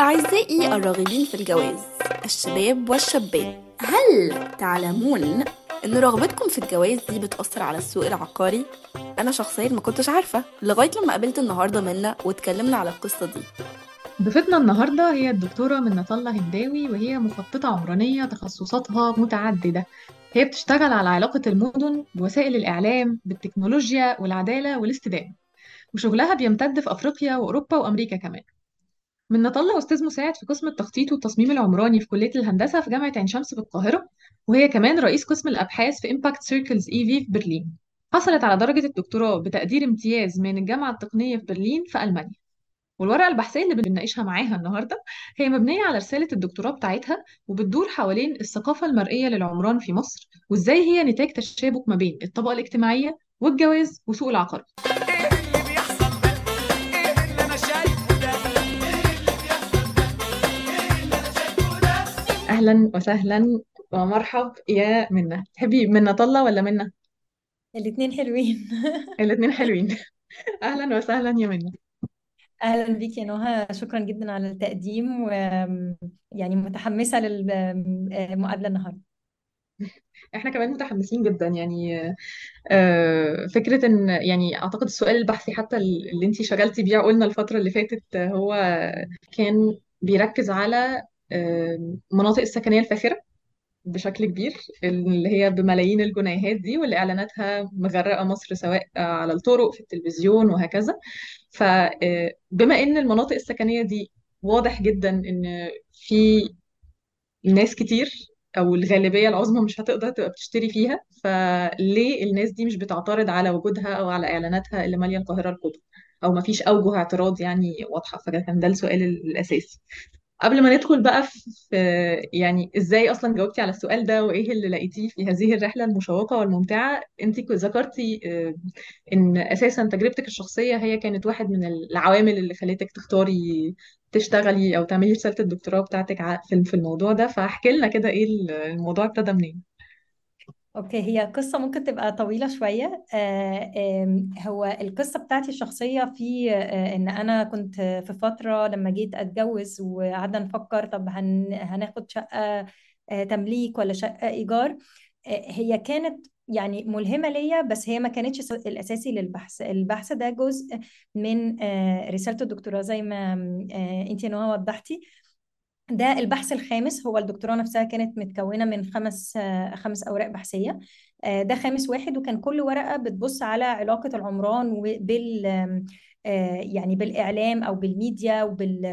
أعزائي الراغبين في الجواز الشباب والشابات هل تعلمون إن رغبتكم في الجواز دي بتأثر على السوق العقاري؟ أنا شخصيا ما كنتش عارفة لغاية لما قابلت النهاردة منا واتكلمنا على القصة دي. ضيفتنا النهاردة هي الدكتورة منة الله هنداوي وهي مخططة عمرانية تخصصاتها متعددة. هي بتشتغل على علاقة المدن بوسائل الإعلام بالتكنولوجيا والعدالة والاستدامة. وشغلها بيمتد في أفريقيا وأوروبا وأمريكا كمان. منة الله أستاذ مساعد في قسم التخطيط والتصميم العمراني في كلية الهندسة في جامعة عين شمس في القاهرة وهي كمان رئيس قسم الأبحاث في Impact Circles e.V. في برلين. حصلت على درجة الدكتوراه بتقدير امتياز من الجامعة التقنية في برلين في ألمانيا. والورقة البحثية اللي بنناقشها معاها النهاردة هي مبنية على رسالة الدكتوراه بتاعتها وبتدور حوالين الثقافة المرئية للعمران في مصر وإزاي هي نتاج تشابك ما بين الطبقة الاجتماعية والجواز وسوق العقار أهلا وسهلا ومرحب يا منى تحبي منى طلة ولا منى؟ الاتنين حلوين. الاتنين حلوين. أهلا وسهلا يا منى أهلا بيك يا نهى. شكرا جدا على التقديم و يعني متحمسة للمقابله النهارده. إحنا كمان متحمسين جدا يعني آه، فكرة إن يعني أعتقد السؤال البحثي حتى اللي أنتي شغلتي بيه قلنا الفترة اللي فاتت هو كان بيركز على المناطق السكنية الفاخرة بشكل كبير اللي هي بملايين الجنيهات دي واللي إعلاناتها مغرقة مصر سواء على الطرق في التلفزيون وهكذا. فبما إن المناطق السكنية دي واضح جدا إن في ناس كتير أو الغالبية العظمى مش هتقدر تبقى بتشتري فيها فليه الناس دي مش بتعترض على وجودها أو على إعلاناتها اللي ماليه القاهرة الكبرى؟ أو ما فيش أوجه اعتراض يعني واضحة؟ فكان ده السؤال الأساسي. قبل ما ندخل بقى في يعني إزاي أصلا جاوبتي على السؤال ده وإيه اللي لقيتيه في هذه الرحلة المشوقة والممتعة أنت ذكرتي آه، إن أساسا تجربتك الشخصية هي كانت واحد من العوامل اللي خلتك تختاري تشتغلي أو تعملي رسالة الدكتوراه بتاعتك في الموضوع ده. فاحكي لنا كده إيه الموضوع ابتدى منين؟ أوكي هي قصة ممكن تبقى طويلة شوية. آه، هو القصة بتاعتي الشخصية في آه، إن أنا كنت في فترة لما جيت أتجوز وقعدنا نفكر طب هن هناخد شقة آه، تمليك ولا شقة إيجار. هي كانت يعني ملهمة ليا بس هي ما كانتش الأساسي للبحث. البحث ده جزء من رسالة الدكتوراه زي ما انت نوى وضحتي. ده البحث الخامس. هو الدكتوراه نفسها كانت متكونة من خمس خمس أوراق بحثية. آه، ده خامس واحد وكان كل ورقة بتبص على علاقة العمران وبال آم، آه، يعني بالإعلام أو بالميديا وبال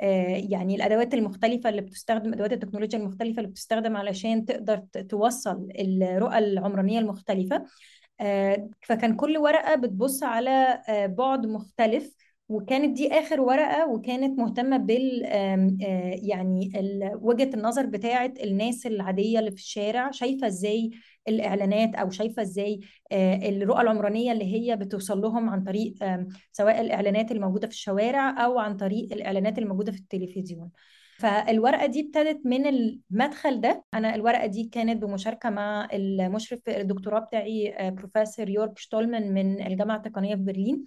آه، يعني الأدوات المختلفة اللي بتستخدم أدوات التكنولوجيا المختلفة اللي بتستخدم علشان تقدر توصل الرؤى العمرانية المختلفة. آه، فكان كل ورقة بتبص على بعد مختلف وكانت دي آخر ورقة وكانت مهتمة بال يعني وجهة النظر بتاعت الناس العادية اللي في الشارع شايفة إزاي الإعلانات أو شايفة إزاي الرؤى العمرانية اللي هي بتوصل لهم عن طريق سواء الإعلانات الموجودة في الشوارع أو عن طريق الإعلانات الموجودة في التلفزيون. فالورقة دي ابتدت من المدخل ده. أنا الورقة دي كانت بمشاركة مع المشرف الدكتوراه بتاعي بروفيسور يورك شتولمان من الجامعة التقنية في برلين.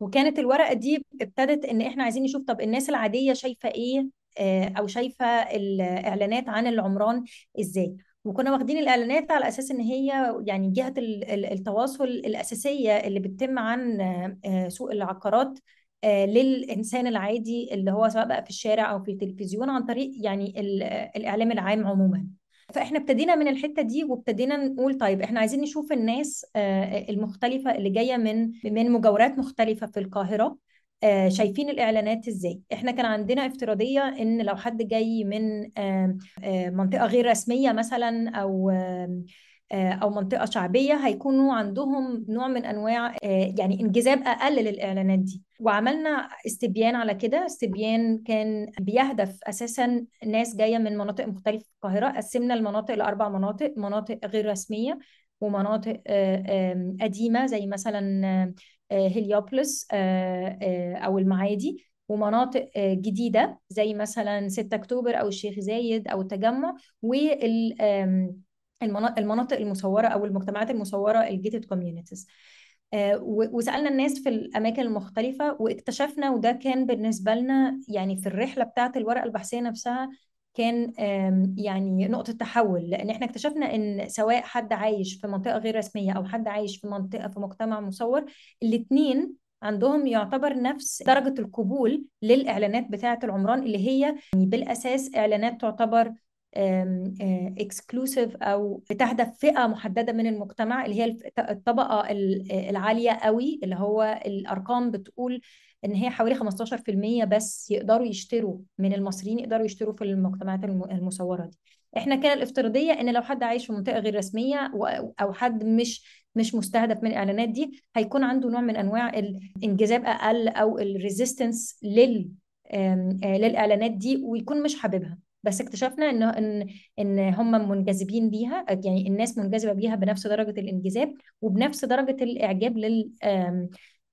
وكانت الورقة دي ابتدت إن إحنا عايزين نشوف طب الناس العادية شايفة إيه آه، أو شايفة الإعلانات عن العمران إزاي؟ وكنا واخدين الإعلانات على أساس إن هي يعني ال- التواصل الأساسية اللي بتتم عن آه، آه، سوق العقارات للإنسان العادي اللي هو سواء بقى في الشارع أو في التلفزيون عن طريق يعني ال- الإعلام العام عموما. فاحنا ابتدينا من الحتة دي وابتدينا نقول طيب إحنا عايزين نشوف الناس آه، المختلفة اللي جاية من من مجاورات مختلفة في القاهرة آه، شايفين الإعلانات إزاي؟ إحنا كان عندنا افتراضية إن لو حد جاي من منطقة غير رسمية مثلا أو أو منطقة شعبية هيكونوا عندهم نوع من أنواع آه، يعني انجذاب أقل للإعلانات دي. وعملنا استبيان على كده. استبيان كان بيهدف أساسا ناس جاية من مناطق مختلفة في القاهرة. قسمنا المناطق لأربع مناطق مناطق غير رسمية ومناطق آه، قديمة زي مثلا آه، آه، آه، أو المعادي ومناطق آه، جديدة زي مثلا 6 أكتوبر أو الشيخ زايد أو التجمع وال المناطق المسورة أو المجتمعات المسورة ال gated communities آه، و- وسألنا الناس في الأماكن المختلفة واكتشفنا وده كان بالنسبة لنا يعني في الرحلة بتاعة الورقة البحثية نفسها كان يعني نقطة تحول. لأن إحنا اكتشفنا إن سواء حد عايش في منطقة غير رسمية أو حد عايش في منطقة في مجتمع مسور الاتنين عندهم يعتبر نفس درجة القبول للإعلانات بتاعة العمران اللي هي يعني بالأساس إعلانات تعتبر exclusive أو بتهدف فئة محددة من المجتمع اللي هي الطبقة ال- العالية قوي اللي هو الأرقام بتقول إن هي حوالي 15% بس يقدروا يشتروا من المصريين يقدروا يشتروا في المجتمعات الم- المصورة دي. إحنا كان الافتراضية إن لو حد عايش في منطقة غير رسمية أو حد مش مش مستهدف من الإعلانات دي هيكون عنده نوع من أنواع الإنجذاب أقل أو ال resistance لل للإعلانات دي ويكون مش حاببها. بس اكتشفنا ان إن إن هم منجذبين بيها يعني الناس منجذبة بيها بنفس درجة الإنجذاب وبنفس درجة الإعجاب لل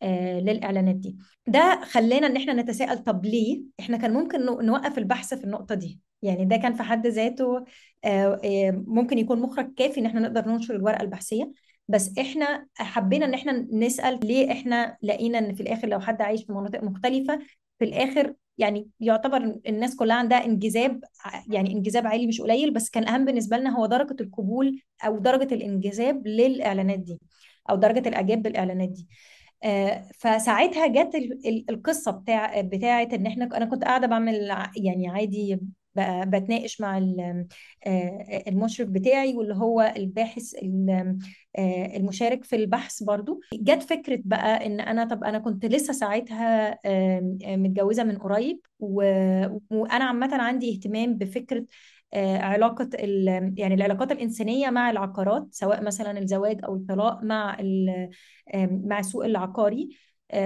آه، للإعلانات دي. ده خلانا إن إحنا نتساءل طب ليه؟ إحنا كان ممكن نو- نوقف البحث في النقطة دي. يعني ده كان في حد ذاته آه، آه، ممكن يكون مخرج كافي إن إحنا نقدر ننشر الورقة البحثية. بس إحنا حبينا إن إحنا نسأل ليه إحنا لقينا إن في الآخر لو حد عايش في مناطق مختلفة في الآخر يعني يعتبر الناس كلها عندها انجذاب يعني انجذاب عالي مش قليل بس كان أهم بالنسبة لنا هو درجة القبول أو درجة الانجذاب للإعلانات دي أو درجة الإعجاب بالإعلانات دي. آه، فساعتها جت ال- ال- القصة بتاع بتاعه إن إحنا أنا كنت قاعدة بعمل يعني عادي بتناقش مع آه، المشرف بتاعي واللي هو الباحث ال- آه، المشارك في البحث برضو. جت فكرة بقى إن أنا طب أنا كنت لسه ساعتها متجوزة من قريب وأنا عامة عندي اهتمام بفكرة آه، علاقة يعني العلاقات الإنسانية مع العقارات سواء مثلا الزواج أو الطلاق مع مع السوق العقاري.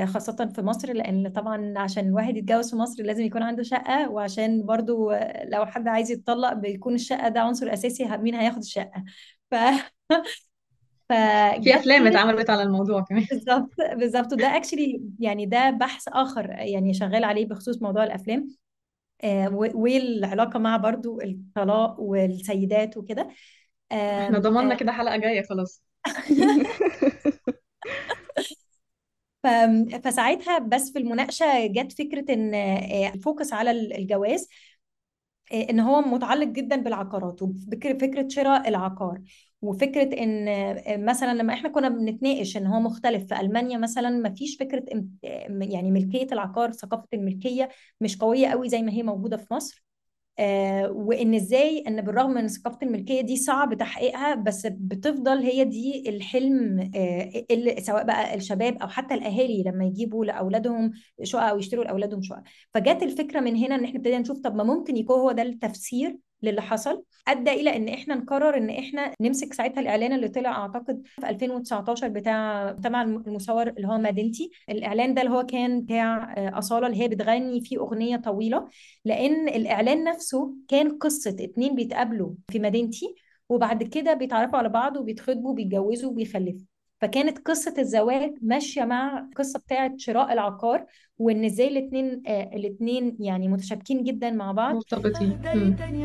خاصة في مصر لأن طبعا عشان الواحد يتجوز في مصر لازم يكون عنده شقة وعشان برضو آه، لو حد عايز يتطلق بيكون الشقة ده عنصر أساسي مين هياخد الشقة؟ ف في فجت أفلام اتعملت على الموضوع كمان. بالظبط بالظبط وده actually يعني ده بحث آخر يعني شغال عليه بخصوص موضوع الأفلام آه، و- والعلاقة مع برضو الطلاق والسيدات وكده إحنا ضمننا آه، كده حلقة جاية خلاص. ف- فساعتها بس في المناقشة جت فكرة إن آه، ال focus على الجواز آه، إن هو متعلق جدا بالعقارات وفكره فكرة شراء العقار وفكرة إن آه، مثلا لما إحنا كنا بنتناقش إن هو مختلف في ألمانيا مثلا ما فيش فكرة يعني ملكية العقار ثقافة الملكية مش قوية قوي زي ما هي موجودة في مصر. وإن إزاي إن بالرغم من ثقافة الملكية دي صعب تحقيقها بس بتفضل هي دي الحلم آه، اللي سواء بقى الشباب أو حتى الأهالي لما يجيبوا لأولادهم شقق أو يشتروا لأولادهم شقق. فجت الفكرة من هنا إن إحنا ابتدينا نشوف طب ما ممكن يكون هو ده التفسير للي حصل أدى إلى إن إحنا نقرر إن إحنا نمسك ساعتها الإعلان اللي طلع أعتقد في 2019 بتاع تبع المصور اللي هو مدينتي الإعلان ده اللي هو كان بتاع آه، أصالة اللي هي بتغني فيه أغنية طويلة. لأن الإعلان نفسه كان قصة اتنين بيتقابلوا في مدينتي وبعد كده بيتعرفوا على بعض وبيتخطبوا وبيتجوزوا وبيخلفوا. فكانت قصة الزواج ماشية مع القصة بتاعة شراء العقار وإن إزاي الاتنين آه الاتنين يعني متشابكين جدا مع بعض. مرتبطين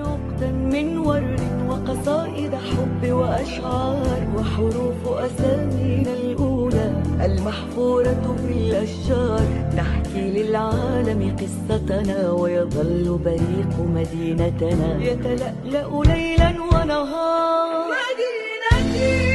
عقدا من ورد وقصائد حب وأشعار وحروف أسامينا الأولى المحفورة في الأشجار. نحكي للعالم قصتنا ويظل بريق مدينتنا. يتلألأ ليلا ونهار مدينتي.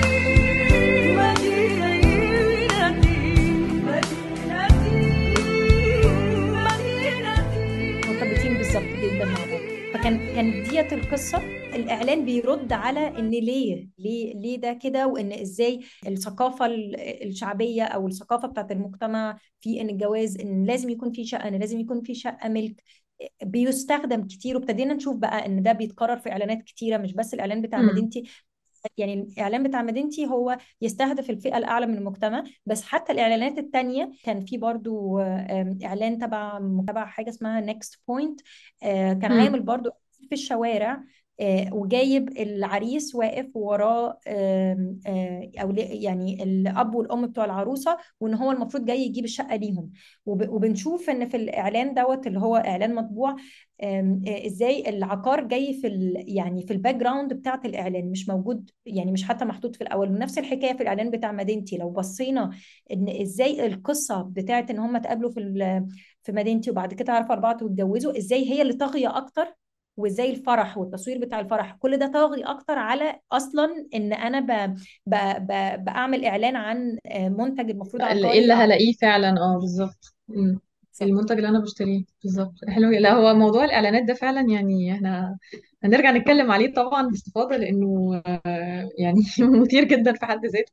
فكان كان ديت القصة الإعلان بيرد على إن ليه ليه ليه ده كده وإن إزاي الثقافة ال- الشعبية أو الثقافة بتاعت المجتمع في إن الجواز إن لازم يكون في شقة إن لازم يكون في شقة ملك بيستخدم كتير وابتدينا نشوف بقى إن ده بيتكرر في إعلانات كتيرة مش بس الإعلان بتاع. مدينتي يعني الإعلان بتاع مدينتي هو يستهدف الفئة الأعلى من المجتمع بس حتى الإعلانات التانية كان في برضو آم، إعلان تبع تبع حاجة اسمها Next Point كان مم. عامل برضو في الشوارع آه، وجايب العريس واقف وراه آه، أو يعني الأب والأم بتوع العروسة وإن هو المفروض جاي يجيب الشقة ليهم. وب- وبنشوف إن في الإعلان دوت اللي هو إعلان مطبوع آه، إزاي العقار جاي في ال يعني في ال background بتاعت الإعلان مش موجود يعني مش حتى محطوط في الأول. ونفس الحكاية في الإعلان بتاع مدينتي. لو بصينا إن إزاي القصة بتاعت إن هم اتقابلوا في في مدينتي وبعد كده عرفوا بعض واتجوزوا إزاي هي اللي طاغية أكتر؟ وإزاي الفرح والتصوير بتاع الفرح كل ده طاغي أكتر على أصلا إن أنا ب... ب... ب... بعمل إعلان عن آه، منتج المفروض عقاري اللي هلاقيه فعلا آه بالظبط. مم. بالظبط المنتج اللي أنا بشتريه. بالظبط. حلو. لا هو موضوع الإعلانات ده فعلا يعني إحنا هنرجع نتكلم عليه طبعا باستفاضه لأنه آه، يعني مثير جدا في حد ذاته.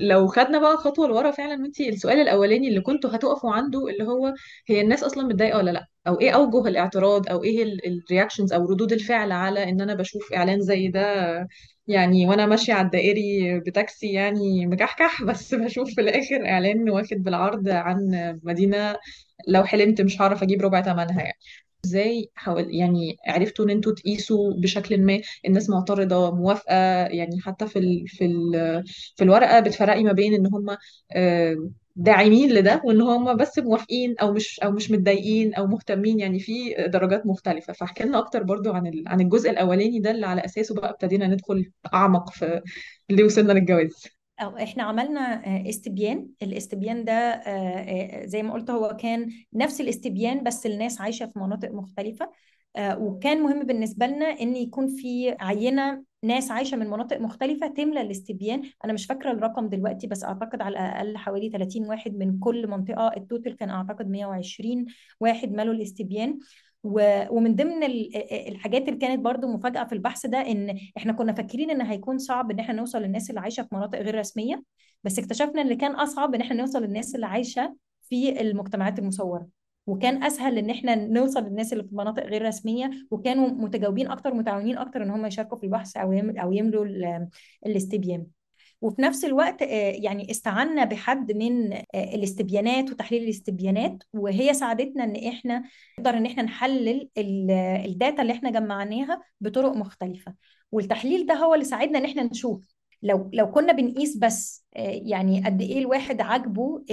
لو خدنا بقى خطوه لورا فعلا وانتي السؤال الأولاني اللي كنتوا هتقفوا عنده اللي هو هي الناس أصلا متضايقة ولا لأ؟ أو إيه أوجه الاعتراض؟ أو إيه ال reactions أو ردود الفعل على إن أنا بشوف إعلان زي ده يعني وأنا ماشية على الدائري بتاكسي يعني مكحكح بس بشوف في الآخر إعلان واخد بالعرض عن مدينة لو حلمت مش هعرف أجيب ربع ثمنها يعني. إزاي حاول يعني عرفتوا إن أنتوا تقيسوا بشكل ما الناس معترضة موافقة يعني حتى في ال في ال في الورقة بتفرقي ما بين إن هم داعمين لده وإن هم بس موافقين أو مش أو مش متضايقين أو مهتمين. يعني في درجات مختلفة. فاحكي لنا أكتر برضو عن عن الجزء الأولاني ده اللي على أساسه بقى ابتدينا ندخل أعمق في اللي وصلنا للجواز. أو إحنا عملنا آه، استبيان. الاستبيان ده آه، آه، زي ما قلت هو كان نفس الاستبيان بس الناس عايشة في مناطق مختلفة. آه، وكان مهم بالنسبة لنا إن يكون في عينة ناس عايشة من مناطق مختلفة تملى الاستبيان. أنا مش فاكرة الرقم دلوقتي بس أعتقد على الأقل حوالي 30 واحد من كل منطقة. التوتال كان أعتقد 120 واحد ملوا الاستبيان. ومن ضمن ال- الحاجات اللي كانت برضو مفاجأة في البحث ده إن إحنا كنا فاكرين إن هيكون صعب إن إحنا نوصل للناس اللي عايشة في مناطق غير رسمية بس اكتشفنا إن كان أصعب إن إحنا نوصل للناس اللي عايشة في المجتمعات المصورة وكان أسهل إن إحنا نوصل للناس اللي في مناطق غير رسمية وكانوا متجاوبين أكتر ومتعاونين أكتر إن هم يشاركوا في البحث أو أو يملوا ال- الاستبيان. وفي نفس الوقت آه، يعني استعنا بحد من آه، الاستبيانات وتحليل الاستبيانات وهي ساعدتنا إن إحنا نقدر إن إحنا نحلل ال- الداتا اللي إحنا جمعناها بطرق مختلفة. والتحليل ده هو اللي ساعدنا إن إحنا نشوف لو لو كنا بنقيس بس آه، يعني قد إيه الواحد عاجبه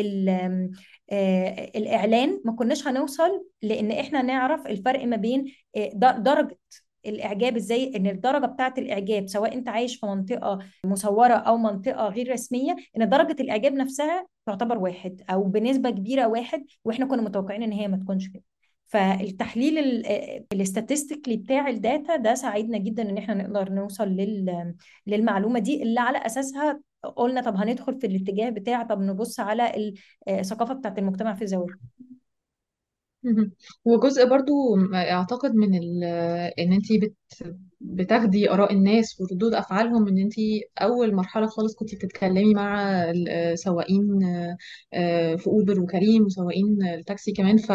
الإعلان ما كناش هنوصل لإن إحنا نعرف الفرق ما بين د- درجة الإعجاب إزاي؟ إن الدرجة بتاعة الإعجاب سواء أنت عايش في منطقة مصورة أو منطقة غير رسمية إن درجة الإعجاب نفسها تعتبر واحد أو بنسبة كبيرة واحد وإحنا كنا متوقعين إن هي ما تكونش كده. فالتحليل ال statistically بتاع ال data ده ساعدنا جدا إن إحنا نقدر نوصل لل للمعلومة دي اللي على أساسها قلنا طب هندخل في الاتجاه بتاع طب نبص على الثقافه بتاعت المجتمع في الزواج وجزء برضو أعتقد من ال إن انت بت بتاخدي آراء الناس وردود أفعالهم إن انت أول مرحلة خالص كنت بتتكلمي مع السواقين في أوبر وكريم وسواقين التاكسي كمان ف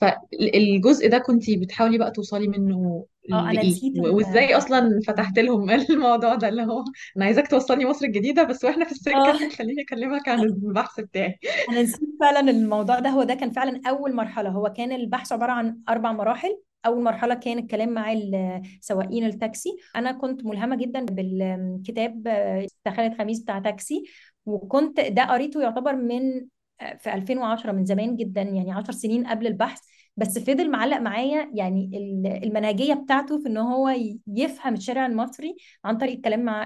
فالجزء ده كنت بتحاولي بقى توصلي منه آه أنا لإيه؟ نسيت ال- وإزاي أصلا فتحت لهم الموضوع ده؟ اللي هو أنا عايزاك توصلني مصر الجديدة بس وإحنا في آه. السكه خليني أكلمك عن البحث بتاعي. أنا نسيت فعلا الموضوع ده. هو ده كان فعلا أول مرحلة. هو كان البحث عبارة عن أربع مراحل. أول مرحلة كان الكلام مع ال- سواقين التاكسي. أنا كنت ملهمة جدا بالكتاب بتاع خالد خميس بتاع تاكسي وكنت ده قريته يعتبر من في 2010 من زمان جدا يعني 10 سنين قبل البحث بس فضل معلق معايا يعني ال- المنهجية بتاعته في إن هو يفهم الشارع المصري عن طريق الكلام مع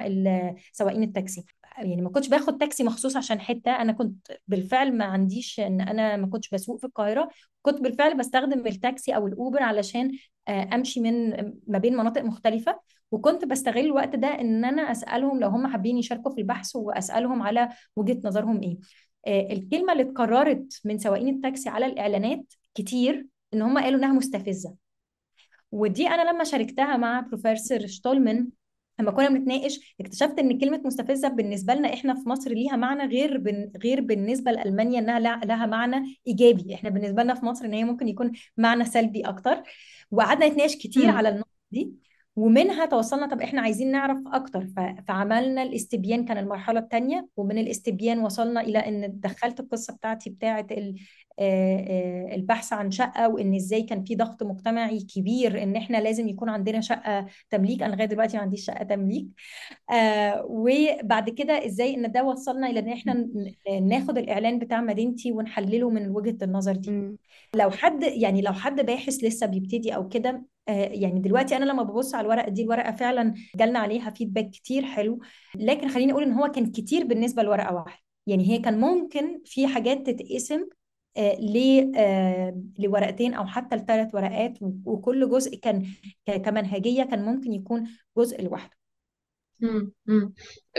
سواقين التاكسي. يعني ما كنتش باخد تاكسي مخصوص عشان حتة أنا كنت بالفعل ما عنديش إن أنا ما كنتش بسوق في القاهرة كنت بالفعل بستخدم التاكسي أو الأوبر علشان آه، أمشي من ما بين مناطق مختلفة وكنت بستغل الوقت ده إن أنا أسألهم لو هم حابين يشاركوا في البحث وأسألهم على وجهة نظرهم إيه. الكلمة اللي اتكررت من سواقين التاكسي على الإعلانات كتير إن هم قالوا إنها مستفزة. ودي أنا لما شاركتها مع بروفيسور شتولمان لما كنا بنتناقش اكتشفت إن كلمة مستفزة بالنسبة لنا إحنا في مصر ليها معنى غير بن غير بالنسبة لألمانيا إنها لا- لها معنى إيجابي. إحنا بالنسبة لنا في مصر إن هي ممكن يكون معنى سلبي أكتر. وقعدنا نتناقش كتير مم. على النقطة دي. ومنها توصلنا طب إحنا عايزين نعرف أكتر. فعملنا الاستبيان كان المرحلة الثانية ومن الاستبيان وصلنا إلى إن دخلت القصة بتاعتي بتاعه ال- البحث عن شقة وإن إزاي كان في ضغط مجتمعي كبير إن إحنا لازم يكون عندنا شقة تمليك. أنا لغاية دلوقتي ما عنديش شقة تمليك. وبعد كده إزاي إن ده وصلنا إلى إن إحنا ناخد الإعلان بتاع مدينتي ونحلله من وجهة النظر دي. لو حد يعني لو حد باحث لسه بيبتدي أو كده يعني دلوقتي أنا لما ببص على الورقة دي الورقة فعلا جالنا عليها فيدباك كتير حلو لكن خليني أقول إن هو كان كتير بالنسبة لورقة واحدة. يعني هي كان ممكن في حاجات تتقسم آه، آه، لورقتين أو حتى لثلاث ورقات وكل جزء كان كمنهجية كان ممكن يكون جزء لوحده.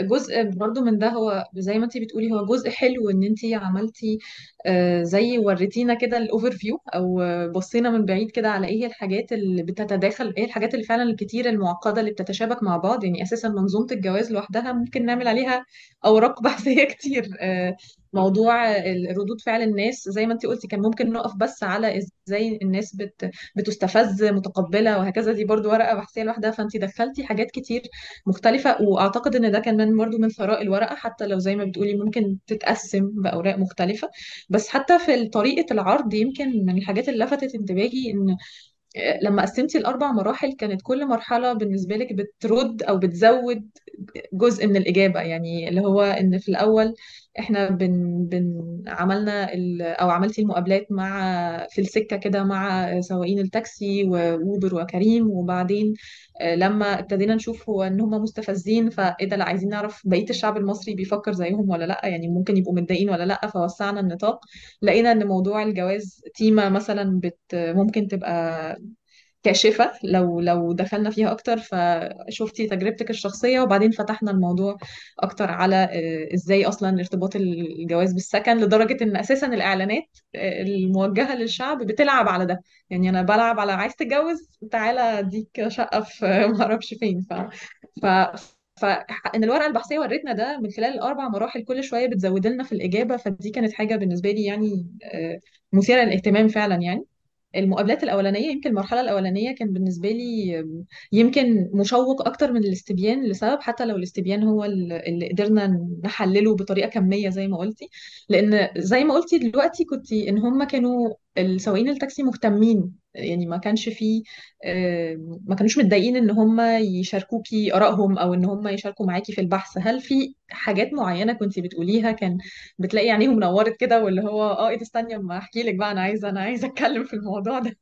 جزء برضو من ده هو زي ما انتي بتقولي هو جزء حلو ان انتي عملتي آه، زي وريتينا كده ال overview آه، بصينا من بعيد كده على إيه الحاجات اللي بتتداخل إيه الحاجات اللي فعلا الكتير المعقدة اللي بتتشابك مع بعض يعني أساسا منظومة الجواز لوحدها ممكن نعمل عليها أوراق بحثية كتير آه، موضوع ردود فعل الناس زي ما انتي قلتي كان ممكن نقف بس على إزاي الناس بت بتستفز متقبلة وهكذا. دي برضو ورقة بحثية لوحدها. فانتي دخلتي حاجات كتير مختلفة وأعتقد إن ده كمان برضو من ثراء الورقة. حتى لو زي ما بتقولي ممكن تتقسم بأوراق مختلفة. بس حتى في طريقة العرض يمكن من الحاجات اللي لفتت انتباهي إن لما قسمتي الأربع مراحل كانت كل مرحلة بالنسبة لك بترد أو بتزود جزء من الإجابة يعني اللي هو إن في الأول إحنا بن, بن عملنا ال أو عملتي المقابلات مع في السكة كده مع سواقين التاكسي وأوبر وكريم وبعدين لما ابتدينا نشوف هو إن هم مستفزين فإيه ده؟ لا عايزين نعرف بقية الشعب المصري بيفكر زيهم ولا لأ؟ يعني ممكن يبقوا متضايقين ولا لأ؟ فوسعنا النطاق لقينا إن موضوع الجواز تيمة مثلا بت ممكن تبقى كاشفة لو لو دخلنا فيها أكتر فشفتي تجربتك الشخصية وبعدين فتحنا الموضوع أكتر على آه، إزاي أصلا ارتباط الجواز بالسكن لدرجة إن أساسا الإعلانات آه، الموجهة للشعب بتلعب على ده. يعني أنا بلعب على عايز تتجوز تعالى أديك شقة في معرفش فين. ف ف فإن الورقة البحثية ورتنا ده من خلال الأربع مراحل كل شوية بتزود لنا في الإجابة فدي كانت حاجة بالنسبة لي يعني آه، مثيرة للاهتمام فعلا يعني. المقابلات الأولانية يمكن المرحلة الأولانية كان بالنسبة لي يمكن مشوق أكتر من الاستبيان لسبب حتى لو الاستبيان هو ال- اللي قدرنا نحلله بطريقة كمية زي ما قلتي. لأن زي ما قلتي دلوقتي كنت إن هم كانوا السواقين التاكسي مهتمين يعني ما كانش فيه آم، ما كانوش متضايقين إن هم يشاركوكي آرائهم أو إن هم يشاركوا معاكي في البحث. هل في حاجات معينة كنت بتقوليها كان بتلاقي عينيهم نورت كده واللي هو آه إيه ده استني أما أحكي لك بقى أنا عايزة أنا عايزة أتكلم في الموضوع ده؟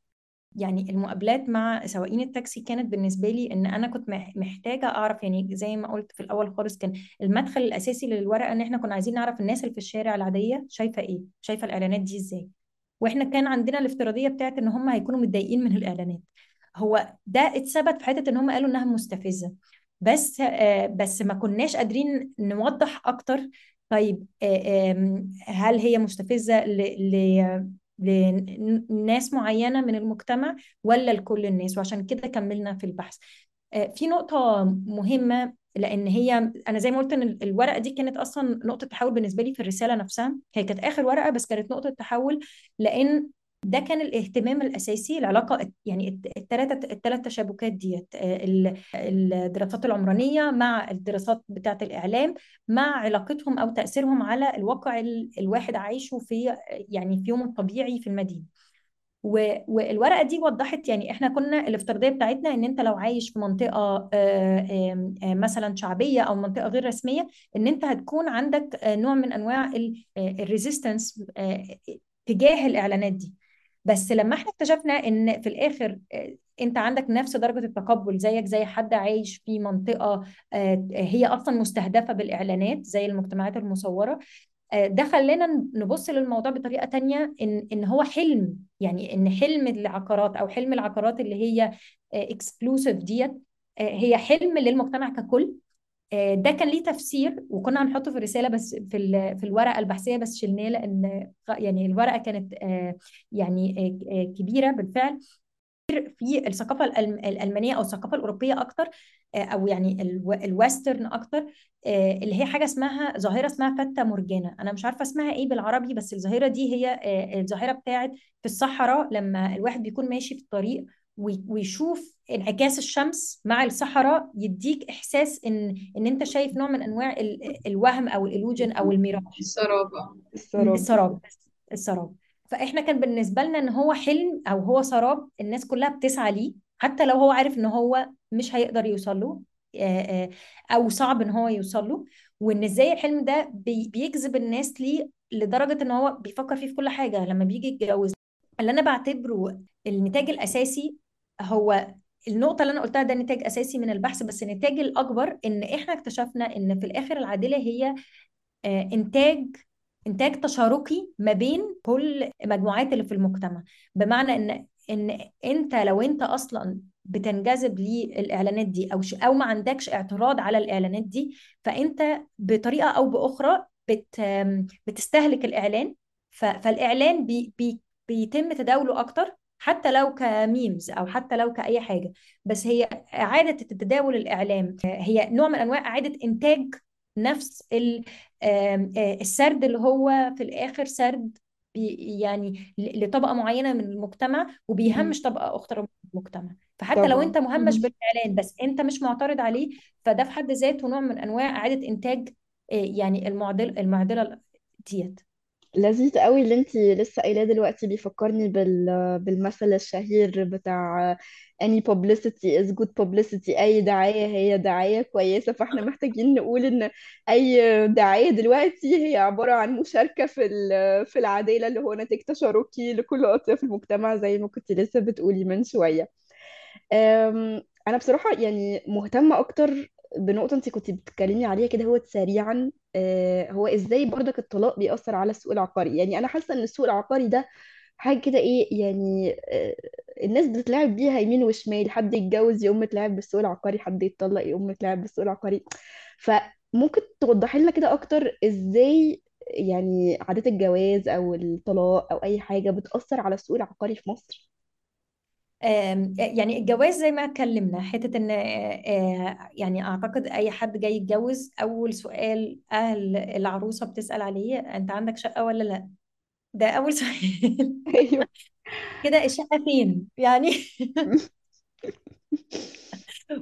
يعني المقابلات مع سواقين التاكسي كانت بالنسبة لي إن أنا كنت مح- محتاجة أعرف يعني زي ما قلت في الأول خالص كان المدخل الأساسي للورقة إن إحنا كنا عايزين نعرف الناس اللي في الشارع العادية شايفة إيه شايفة الإعلانات دي إزاي. وإحنا كان عندنا الافتراضية بتاعت إن هم هيكونوا متضايقين من الإعلانات. هو ده اتثبت في حتة إن هم قالوا إنها مستفزة. بس آه بس ما كناش قادرين نوضح أكتر طيب آه هل هي مستفزة ل لناس معينة من المجتمع ولا لكل الناس؟ وعشان كده كملنا في البحث. آه، في نقطة مهمة لأن هي أنا زي ما قلت إن ال- الورقة دي كانت أصلا نقطة تحول بالنسبة لي في الرسالة نفسها. هي كانت آخر ورقة بس كانت نقطة تحول لأن ده كان الاهتمام الأساسي العلاقة يعني الثلاثة الثلاث تشابكات ديت آه، ال- الدراسات العمرانية مع الدراسات بتاعة الإعلام مع علاقتهم أو تأثيرهم على الواقع ال- الواحد عايشه في يعني في يومه الطبيعي في المدينة. و- والورقة دي وضحت يعني إحنا كنا الافتراضية بتاعتنا ان انت لو عايش في منطقة آه، آه، مثلا شعبية أو منطقة غير رسمية ان انت هتكون عندك آه، نوع من أنواع الريزيستنس تجاه الإعلانات دي. بس لما إحنا اكتشفنا ان في الآخر آه، انت عندك نفس درجة التقبل زيك زي حد عايش في منطقة آه، هي أصلا مستهدفة بالإعلانات زي المجتمعات المصورة آه، ده خلانا نبص للموضوع بطريقة تانية إن إن هو حلم. يعني إن حلم العقارات أو حلم العقارات اللي هي اكسكلوسيف ديت آه، هي حلم للمجتمع ككل. آه، ده كان ليه تفسير وكنا هنحطه في الرسالة بس في في الورقة البحثية بس شلناه لأن غ- يعني الورقة كانت آه، يعني آه، آه، بالفعل في الثقافة الألم- الألمانية أو الثقافة الأوروبية أكتر آه، أو يعني الو- ال western أكتر آه، اللي هي حاجة اسمها ظاهرة اسمها Fata Morgana. أنا مش عارفة اسمها إيه بالعربي بس الظاهرة دي هي آه، الظاهرة بتاعت في الصحراء لما الواحد بيكون ماشي في الطريق وي- ويشوف انعكاس الشمس مع الصحراء يديك إحساس ان إن أنت شايف نوع من أنواع ال- الوهم أو ال illusion أو الميراج السراب السراب السراب فإحنا كان بالنسبة لنا إن هو حلم أو هو سراب الناس كلها بتسعى ليه حتى لو هو عارف إن هو مش هيقدر يوصل له أو صعب إن هو يوصل له وإن إزاي الحلم ده بي- بيجذب الناس ليه لدرجة إن هو بيفكر فيه في كل حاجة لما بيجي يتجوز. اللي أنا بعتبره النتاج الأساسي هو النقطة اللي أنا قلتها ده نتاج أساسي من البحث بس النتاج الأكبر إن إحنا اكتشفنا إن في الآخر العادلة هي إنتاج إنتاج تشاركي ما بين كل المجموعات اللي في المجتمع. بمعنى إن إن أنت لو أنت أصلا بتنجذب للإعلانات دي ش- أو ما عندكش اعتراض على الإعلانات دي فأنت بطريقة أو بأخرى بت بتستهلك الإعلان. ف- فالإعلان بي بي بيتم تداوله أكتر حتى لو كميمز أو حتى لو كأي حاجة. بس هي إعادة تداول الإعلام هي نوع من أنواع إعادة إنتاج نفس السرد اللي هو في الآخر سرد يعني ل- لطبقة معينة من المجتمع. وبيهمش طبقة أخرى من المجتمع فحتى لو طبعا أنت مهمش مم. بالإعلان بس أنت مش معترض عليه فده في حد ذاته نوع من أنواع إعادة إنتاج آه، يعني المعضلة المعضلة ديت لذيذ قوي اللي انتي لسه قايلاه دلوقتي بيفكرني بال... بالمثل الشهير بتاع any publicity is good publicity. أي دعاية هي دعاية كويسة. فإحنا محتاجين نقول إن أي دعاية دلوقتي هي عبارة عن مشاركة في ال... في العدالة اللي هو نتاج تشاركي لكل أطياف المجتمع زي ما كنت لسه بتقولي من شوية. أنا بصراحة يعني مهتمة أكتر بنقطة انت كنت بتتكلمي عليها كده هو سريعا أه، هو إزاي برضك الطلاق بيأثر على السوق العقاري؟ يعني أنا حاسة إن السوق العقاري ده حاجة كده إيه يعني أه، الناس بتتلعب بيها يمين وشمال حد يتجوز يقوم متلعب بالسوق العقاري حد يتطلق يقوم متلعب بالسوق العقاري. فممكن توضحي لنا كده أكتر إزاي يعني عادات الجواز أو الطلاق أو أي حاجة بتأثر على السوق العقاري في مصر؟ يعني الجواز زي ما اتكلمنا حتة إن يعني أعتقد أي حد جاي يتجوز أول سؤال أهل العروسة بتسأل عليه أنت عندك شقة ولا لأ؟ ده أول سؤال. أيوه. كده الشقة فين؟ يعني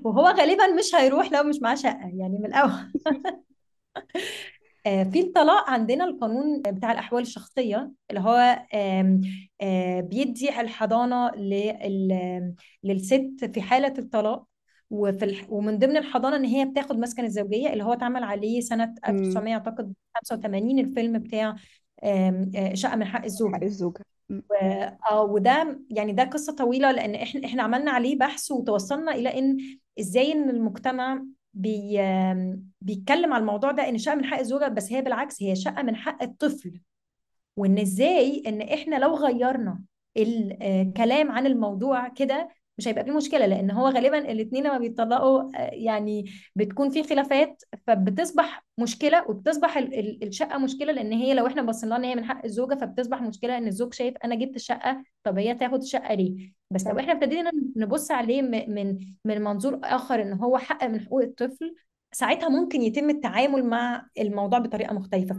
وهو غالبا مش هيروح لو مش معاه شقة يعني من الأول. في الطلاق عندنا القانون بتاع الأحوال الشخصية اللي هو آه، بيدي الحضانة لل- للست في حالة الطلاق وفي الح... ومن ضمن الحضانة إن هي بتاخد مسكن الزوجية اللي هو اتعمل عليه امم 1900 أعتقد 85 الفيلم بتاع آه، شقة من حق حق الزوجة. الزوجة مم. و- آه وده يعني ده قصة طويلة لأن إحنا إحنا عملنا عليه بحث وتوصلنا إلى إن إزاي إن المجتمع بي بيتكلم على الموضوع ده إن شقة من حق الزوجة بس هي بالعكس هي شقة من حق الطفل وإن إزاي إن إحنا لو غيرنا الكلام عن الموضوع كده مش هيبقى فيه مشكلة لأن هو غالبا الاتنين لما بيطلقوا آه، يعني بتكون في خلافات فبتصبح مشكلة وبتصبح ال- ال- الشقة مشكلة لأن هي لو إحنا بصينا إن هي من حق الزوجة فبتصبح مشكلة إن الزوج شايف أنا جبت الشقة طب هي تاخد الشقة ليه؟ بس لو إحنا ابتدينا نبص عليه من من منظور آخر إن هو حق من حقوق الطفل ساعتها ممكن يتم التعامل مع الموضوع بطريقة مختلفة.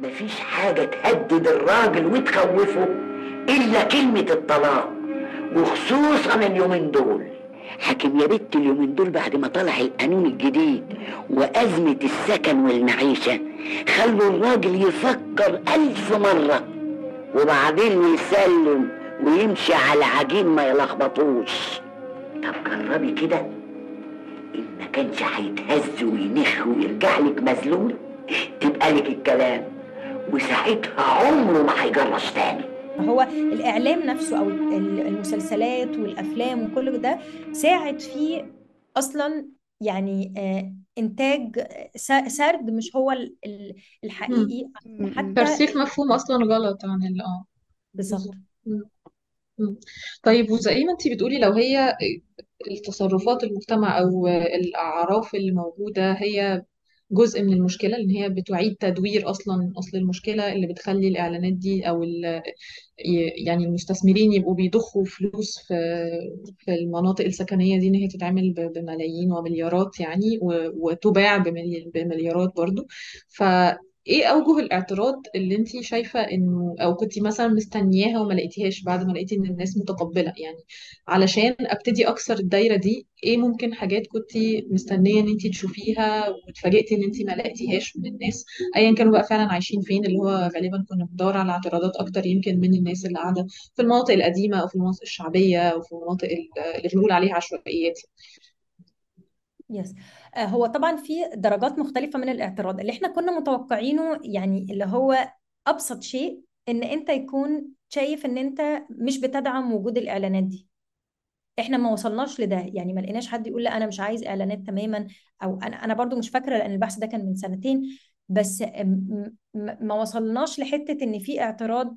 مفيش حاجة تهدد الراجل وتخوفه إلا كلمة الطلاق وخصوصا اليومين دول. حاكم يا بت اليومين دول بعد ما طلع القانون الجديد وأزمة السكن والمعيشة خلوا الراجل يفكر ألف مرة وبعدين يسلم ويمشي على عجين ما يلخبطوش. طب جربي كده؟ إن ما كانش هيتهز وينخ ويرجع لك مذلول تبقى لك الكلام. وساعتها عمره ما هيجرش تاني. هو الإعلام نفسه أو ال- المسلسلات والأفلام وكل ده ساعد في أصلا يعني آه، إنتاج س- سرد مش هو. الحقيقي. حتى ترسيخ مفهوم أصلا غلط عن آه. بالظبط. طيب وزي ما انتي بتقولي لو هي التصرفات المجتمع أو الأعراف اللي موجودة هي جزء من المشكلة لأن هي بتعيد تدوير أصلا أصل المشكلة اللي بتخلي الإعلانات دي أو يعني المستثمرين يبقوا بيضخوا فلوس في في المناطق السكنية دي إن هي تتعمل بملايين ومليارات يعني وتباع بملي- بمليارات برضو. ف إيه اوجه الاعتراض اللي انت شايفة انه أو كنت مثلا مستنياها وما لقيتيهاش بعد ما لقيتي ان الناس متقبلة؟ يعني علشان ابتدي اكسر الدايرة دي إيه ممكن حاجات كنت مستنية ان انت تشوفيها واتفاجئتي ان انت ما لقيتيهاش من الناس؟ ايا كانوا بقى فعلا عايشين فين اللي هو غالبا كنا بندور على اعتراضات أكتر يمكن من الناس اللي قاعدة في المناطق القديمة أو في المناطق الشعبية أو في المناطق اللي بنقول عليها عشوائيات يس آه، هو طبعا في درجات مختلفة من الاعتراض. اللي إحنا كنا متوقعينه يعني اللي هو أبسط شيء إن أنت يكون شايف إن أنت مش بتدعم وجود الإعلانات دي. إحنا ما وصلناش لده. يعني ما لقيناش حد يقول لا أنا مش عايز إعلانات تماما أو أنا أنا برضو مش فاكرة لأن البحث ده كان من سنتين. بس ما وصلناش لحتة إن في اعتراض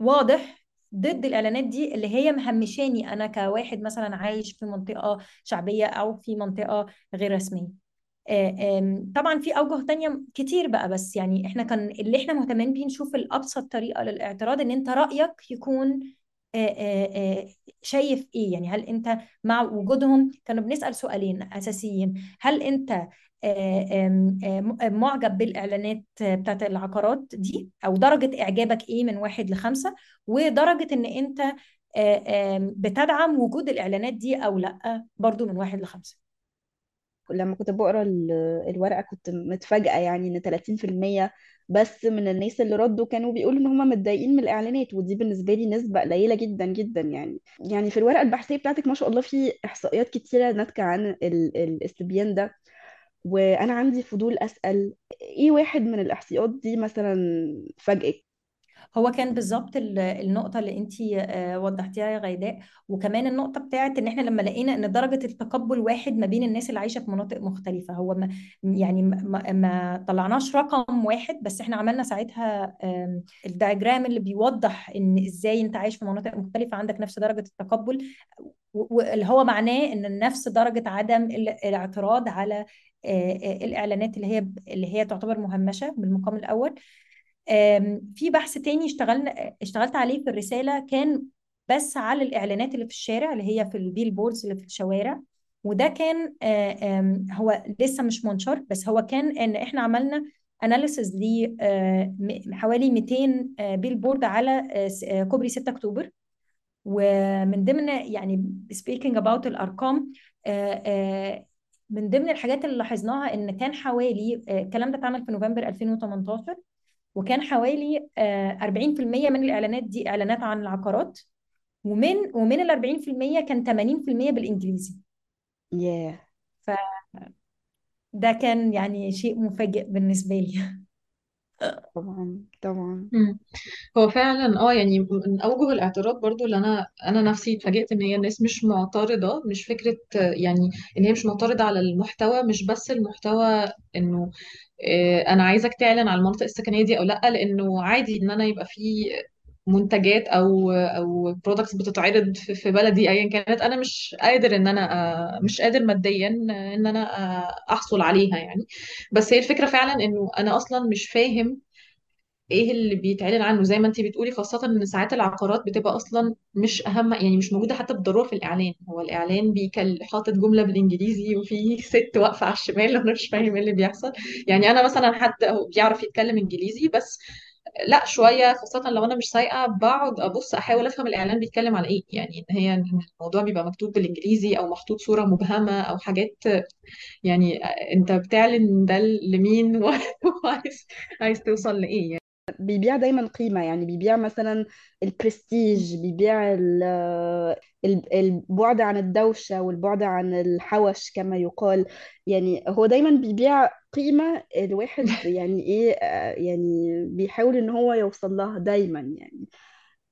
واضح ضد الإعلانات دي اللي هي مهمشاني أنا كواحد مثلا عايش في منطقة شعبية أو في منطقة غير رسمية. آه، طبعا في أوجه تانية كتير بقى بس يعني إحنا كان اللي إحنا مهتمين بيه نشوف الأبسط طريقة للاعتراض إن أنت رأيك يكون آه، آه، شايف إيه؟ يعني هل أنت مع وجودهم؟ كانوا بنسأل سؤالين أساسيين. هل أنت معجب بالإعلانات بتاعت العقارات دي أو درجة إعجابك إيه من واحد لخمسة ودرجة إن أنت آه، بتدعم وجود الإعلانات دي أو لأ برضو من واحد لخمسة. لما كنت بقرأ ال- الورقة كنت متفاجئة يعني إن 30% بس من الناس اللي ردوا كانوا بيقولوا إن هم متضايقين من الإعلانات ودي بالنسبة لي نسبة قليلة جدا جدا يعني. يعني في الورقة البحثية بتاعتك ما شاء الله في إحصائيات كتيرة ناتجة عن ال- الاستبيان ده. وأنا عندي فضول أسأل إيه واحد من الاحصائيات دي مثلا فاجئك؟ هو كان بالظبط ال- النقطة اللي انت وضحتيها يا غيداء وكمان النقطة بتاعت إن إحنا لما لقينا إن درجة التقبل واحد ما بين الناس اللي عايشة في مناطق مختلفة هو ما يعني ما, ما طلعناش رقم واحد بس إحنا عملنا ساعتها الدياجرام اللي بيوضح إن إزاي أنت عايش في مناطق مختلفة عندك نفس درجة التقبل واللي هو معناه إن نفس درجة عدم ال- الاعتراض على آه، آه، الإعلانات اللي هي اللي هي تعتبر مهمشة بالمقام الأول. في بحث تاني اشتغلنا اشتغلت عليه في الرسالة كان بس على الإعلانات اللي في الشارع اللي هي في ال billboards اللي في الشوارع. وده كان آه، هو لسه مش منشر بس هو كان إن إحنا عملنا analysis لحوالي 200 billboard على آه، آه، كوبري 6 أكتوبر. ومن ضمن يعني speaking about الأرقام آه، آه، من ضمن الحاجات اللي لاحظناها إن كان حوالي آه، الكلام ده اتعمل في نوفمبر 2018 وكان حوالي آه، 40% من الإعلانات دي إعلانات عن العقارات ومن ومن ال 40% كان 80% بالإنجليزي. ياه. فده كان يعني شيء مفاجئ بالنسبة لي. طبعا طبعا. هو فعلا آه يعني من أوجه الاعتراض برضو اللي أنا أنا نفسي اتفاجئت إن هي الناس مش معترضة مش فكرة يعني إن هي مش معترضة على المحتوى مش بس المحتوى إنه آه، أنا عايزك تعلن على المنطقة السكنية دي أو لأ لأنه عادي إن أنا يبقى في منتجات أو أو برودكتس بتتعرض في بلدي ايا كانت أنا مش قادر إن أنا آه، مش قادر ماديا إن أنا آه، أحصل عليها يعني. بس هي الفكرة فعلا إنه أنا أصلا مش فاهم إيه اللي بيتعلن عنه. زي ما انتي بتقولي خاصة إن ساعات العقارات بتبقى أصلا مش أهم يعني مش موجودة حتى بالضرورة في الإعلان. هو الإعلان بيكل حاطط جملة بالإنجليزي وفي ست واقفة على الشمال أنا مش فاهم إيه اللي بيحصل. يعني أنا مثلا حد بيعرف يتكلم إنجليزي بس لا شوية خاصة لو أنا مش سايقة بقعد أبص أحاول أفهم الإعلان بيتكلم عن إيه. يعني ان هي إن الموضوع بيبقى مكتوب بالإنجليزي أو محطوط صورة مبهمة أو حاجات يعني أنت بتعلن ده لمين؟ وعايز عايز توصل لإيه يعني. بيبيع دايما قيمة يعني بيبيع مثلا البرستيج بيبيع ال- ال- البعد عن الدوشة والبعد عن الحوش كما يقال. يعني هو دايما بيبيع قيمة الواحد يعني إيه آه، يعني بيحاول إن هو يوصل لها دايما يعني.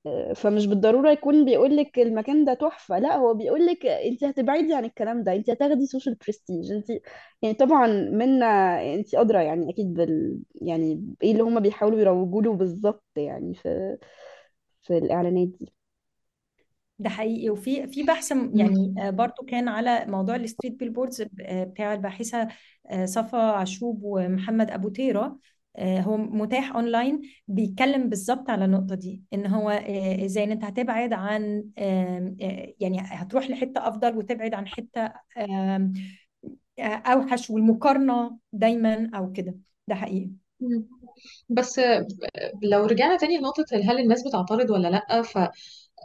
آه، فمش بالضرورة يكون بيقول لك المكان ده تحفة لأ هو بيقول لك انت هتبعدي عن الكلام ده انت هتاخدي social prestige انت يعني طبعا منا انت أدرى يعني أكيد بال يعني إيه اللي هم بيحاولوا يروجوا له بالظبط يعني في في الإعلانات دي. ده حقيقي. وفي في بحث م- يعني آه، برضو كان على موضوع ال street billboards بتاع الباحثة آه، صفا عشوب ومحمد أبو طيرة آه، هو متاح اونلاين بيتكلم بالظبط على النقطة دي إن هو آه، إزاي إن أنت هتبعد عن آم، آه، يعني هتروح لحتة أفضل وتبعد عن آم، آه، أوحش والمقارنة دايما أو كده. ده حقيقي. مم. بس لو رجعنا تاني لنقطة هل الناس بتعترض ولا لأ؟ ف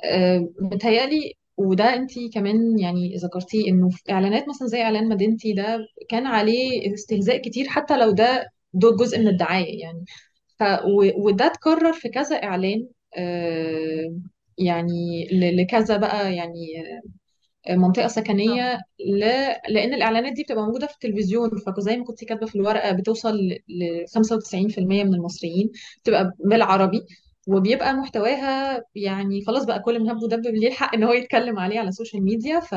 آه، متهيألي وده انتي كمان يعني ذكرتيه انه في إعلانات مثلا زي إعلان مدينتي ده كان عليه استهزاء كتير حتى لو ده ده جزء من الدعاية يعني. ف و- وده اتكرر في كذا إعلان آه، يعني ل- لكذا بقى يعني منطقة آه. سكنية ل... لأن الإعلانات دي بتبقى موجودة في التلفزيون. فزي ما كنت كاتبة في الورقة بتوصل ل 95% من المصريين بتبقى بالعربي. وبيبقى محتواها يعني خلاص بقى كل مهب ودب ليه الحق إن هو يتكلم عليه على السوشيال ميديا ف...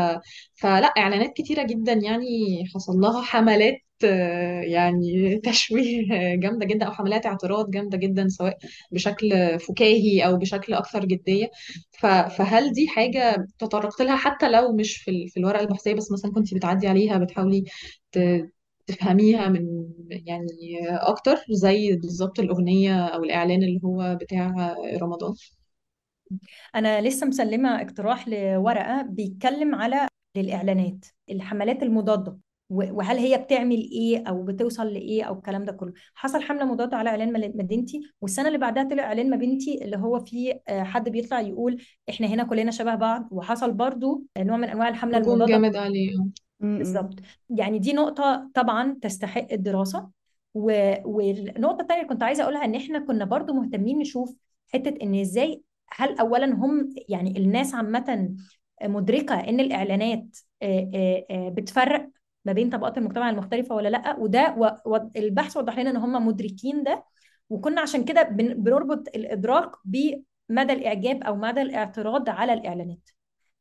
فلا إعلانات كتيرة جدا يعني حصل لها حملات آه، يعني تشويه جامدة جدا أو حملات اعتراض جامدة جدا سواء بشكل فكاهي أو بشكل أكثر جدية. ف- فهل دي حاجة تطرقت لها حتى لو مش في ال- في الورقة البحثية بس مثلا كنت بتعدي عليها بتحاولي ت- تفهميها من يعني أكتر زي بالظبط الأغنية أو الإعلان اللي هو بتاع رمضان. أنا لسه مسلمة اقتراح لورقة بيتكلم على الاعلانات الحملات المضادة وهل هي بتعمل إيه أو بتوصل لإيه أو الكلام ده كله. حصل حملة مضادة على إعلان مدينتي والسنة اللي بعدها طلع إعلان ما بنتي اللي هو فيه آه، حد بيطلع يقول إحنا هنا كلنا شبه بعض وحصل برضو نوع من أنواع الحملة المضادة. جامد عليه. بالظبط يعني دي نقطة طبعا تستحق الدراسة. و... والنقطة التانية اللي كنت عايزة أقولها إن إحنا كنا برضو مهتمين نشوف حتة إن إزاي هل أولا هم يعني الناس عامة مدركة إن الإعلانات بتفرق ما بين طبقات المجتمع المختلفة ولا لأ؟ وده و... و... البحث وضح لنا إن هم مدركين ده. وكنا عشان كده بن... بنربط الإدراك بمدى الإعجاب أو مدى الاعتراض على الإعلانات.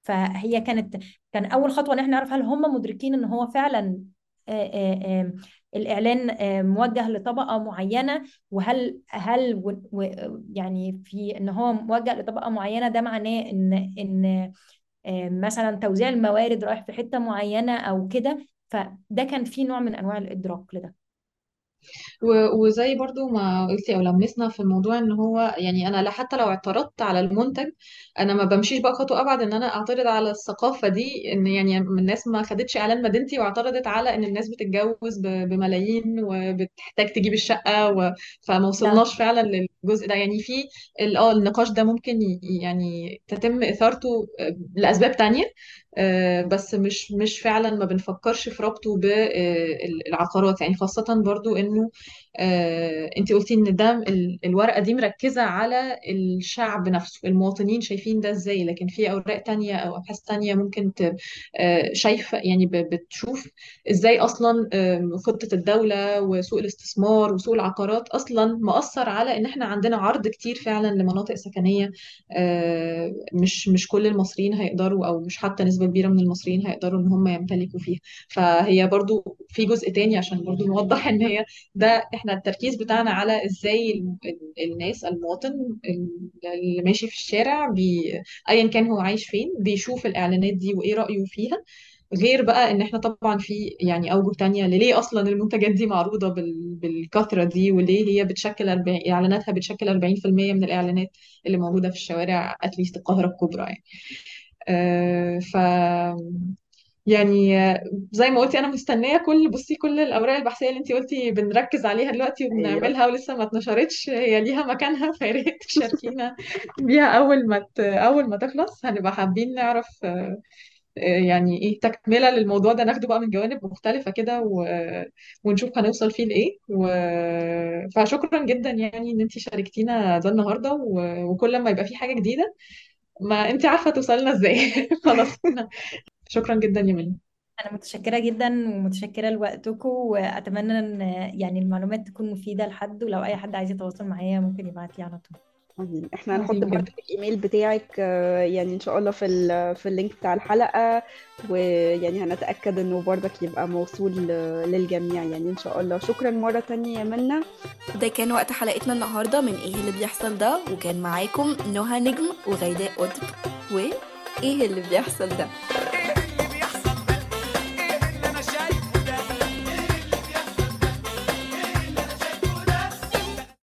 فهي كانت كان أول خطوة إن إحنا نعرف هل هم مدركين إن هو فعلا آه، آه، الإعلان موجه لطبقة معينة وهل هل يعني في إن هو موجه لطبقة معينة ده معناه إن إن مثلا توزيع الموارد رايح في حتة معينة أو كده. فده كان في نوع من أنواع الإدراك لده. و- وزي برضو ما قلتي أو لمسنا في الموضوع إن هو يعني أنا لا حتى لو اعترضت على المنتج أنا ما بمشيش بقى خطوة أبعد إن أنا أعترض على الثقافة دي إن يعني الناس ما خدتش إعلان مدينتي واعترضت على إن الناس بتتجوز ب- بملايين وبتحتاج تجيب الشقة و... فما لا وصلناش فعلا للجزء ده. يعني في ال- آه النقاش ده ممكن ي- يعني تتم إثارته آه، لأسباب تانية بس مش مش فعلا ما بنفكرش في ربطه بالعقارات. يعني خاصة برضو إنه آه، انت قلتي ان ده ال- الورقة دي مركزة على الشعب نفسه المواطنين شايفين ده إزاي؟ لكن في أوراق تانية أو أبحاث تانية ممكن آه، شايفة يعني بتشوف إزاي أصلا خطة الدولة وسوق الاستثمار وسوق العقارات أصلا مؤثر على إن إحنا عندنا عرض كتير فعلا لمناطق سكنية آه، مش مش كل المصريين هيقدروا أو مش حتى نسبة كبيرة من المصريين هيقدروا إن هم يمتلكوا فيها. فهي برضو في جزء تاني عشان برضو نوضح إن هي ده إحنا التركيز بتاعنا على إزاي ال- ال- الناس المواطن ال- اللي ماشي في الشارع بي ايا كان هو عايش فين بيشوف الإعلانات دي وإيه رأيه فيها غير بقى إن إحنا طبعا في يعني أوجه تانية ليه أصلا المنتجات دي معروضة بال- بالكثرة دي وليه هي بتشكل 40 إعلاناتها بتشكل 40% من الإعلانات اللي موجودة في الشوارع اتليست القاهرة الكبرى يعني. آه، ف يعني زي ما قلتي أنا مستنية كل بصي كل الأوراق البحثية اللي أنتي قلتي بنركز عليها دلوقتي أيوه. وبنعملها ولسه ما اتنشرتش. هي ليها مكانها فيا ريت تشاركينا بيها أول ما ت... أول ما تخلص. هنبقى حابين نعرف آه، آه، يعني إيه تكملة للموضوع ده ناخده بقى من جوانب مختلفة كده و... ونشوف هنوصل فيه لإيه. و... فشكرا جدا يعني إن أنتي شاركتينا ده النهارده و... وكل ما يبقى في حاجة جديدة ما انت عارفة توصلنا إزاي. خلاص. شكرا جدا يا منى. أنا متشكرة جدا ومتشكرة لوقتكم وأتمنى إن يعني المعلومات تكون مفيدة لحد ولو أي حد عايز يتواصل معايا ممكن يبعت لي على طول. عظيم. إحنا هنحط برضه جدا. الإيميل بتاعك آه، يعني إن شاء الله في في اللينك بتاع الحلقة ويعني هنتأكد إنه برضك يبقى موصول آه، للجميع. يعني إن شاء الله. شكرا مرة تانية يا منى. ده كان وقت حلقتنا النهاردة من إيه اللي بيحصل ده؟ وكان معاكم نهى نجم وغيداء قطب. وإيه اللي بيحصل ده؟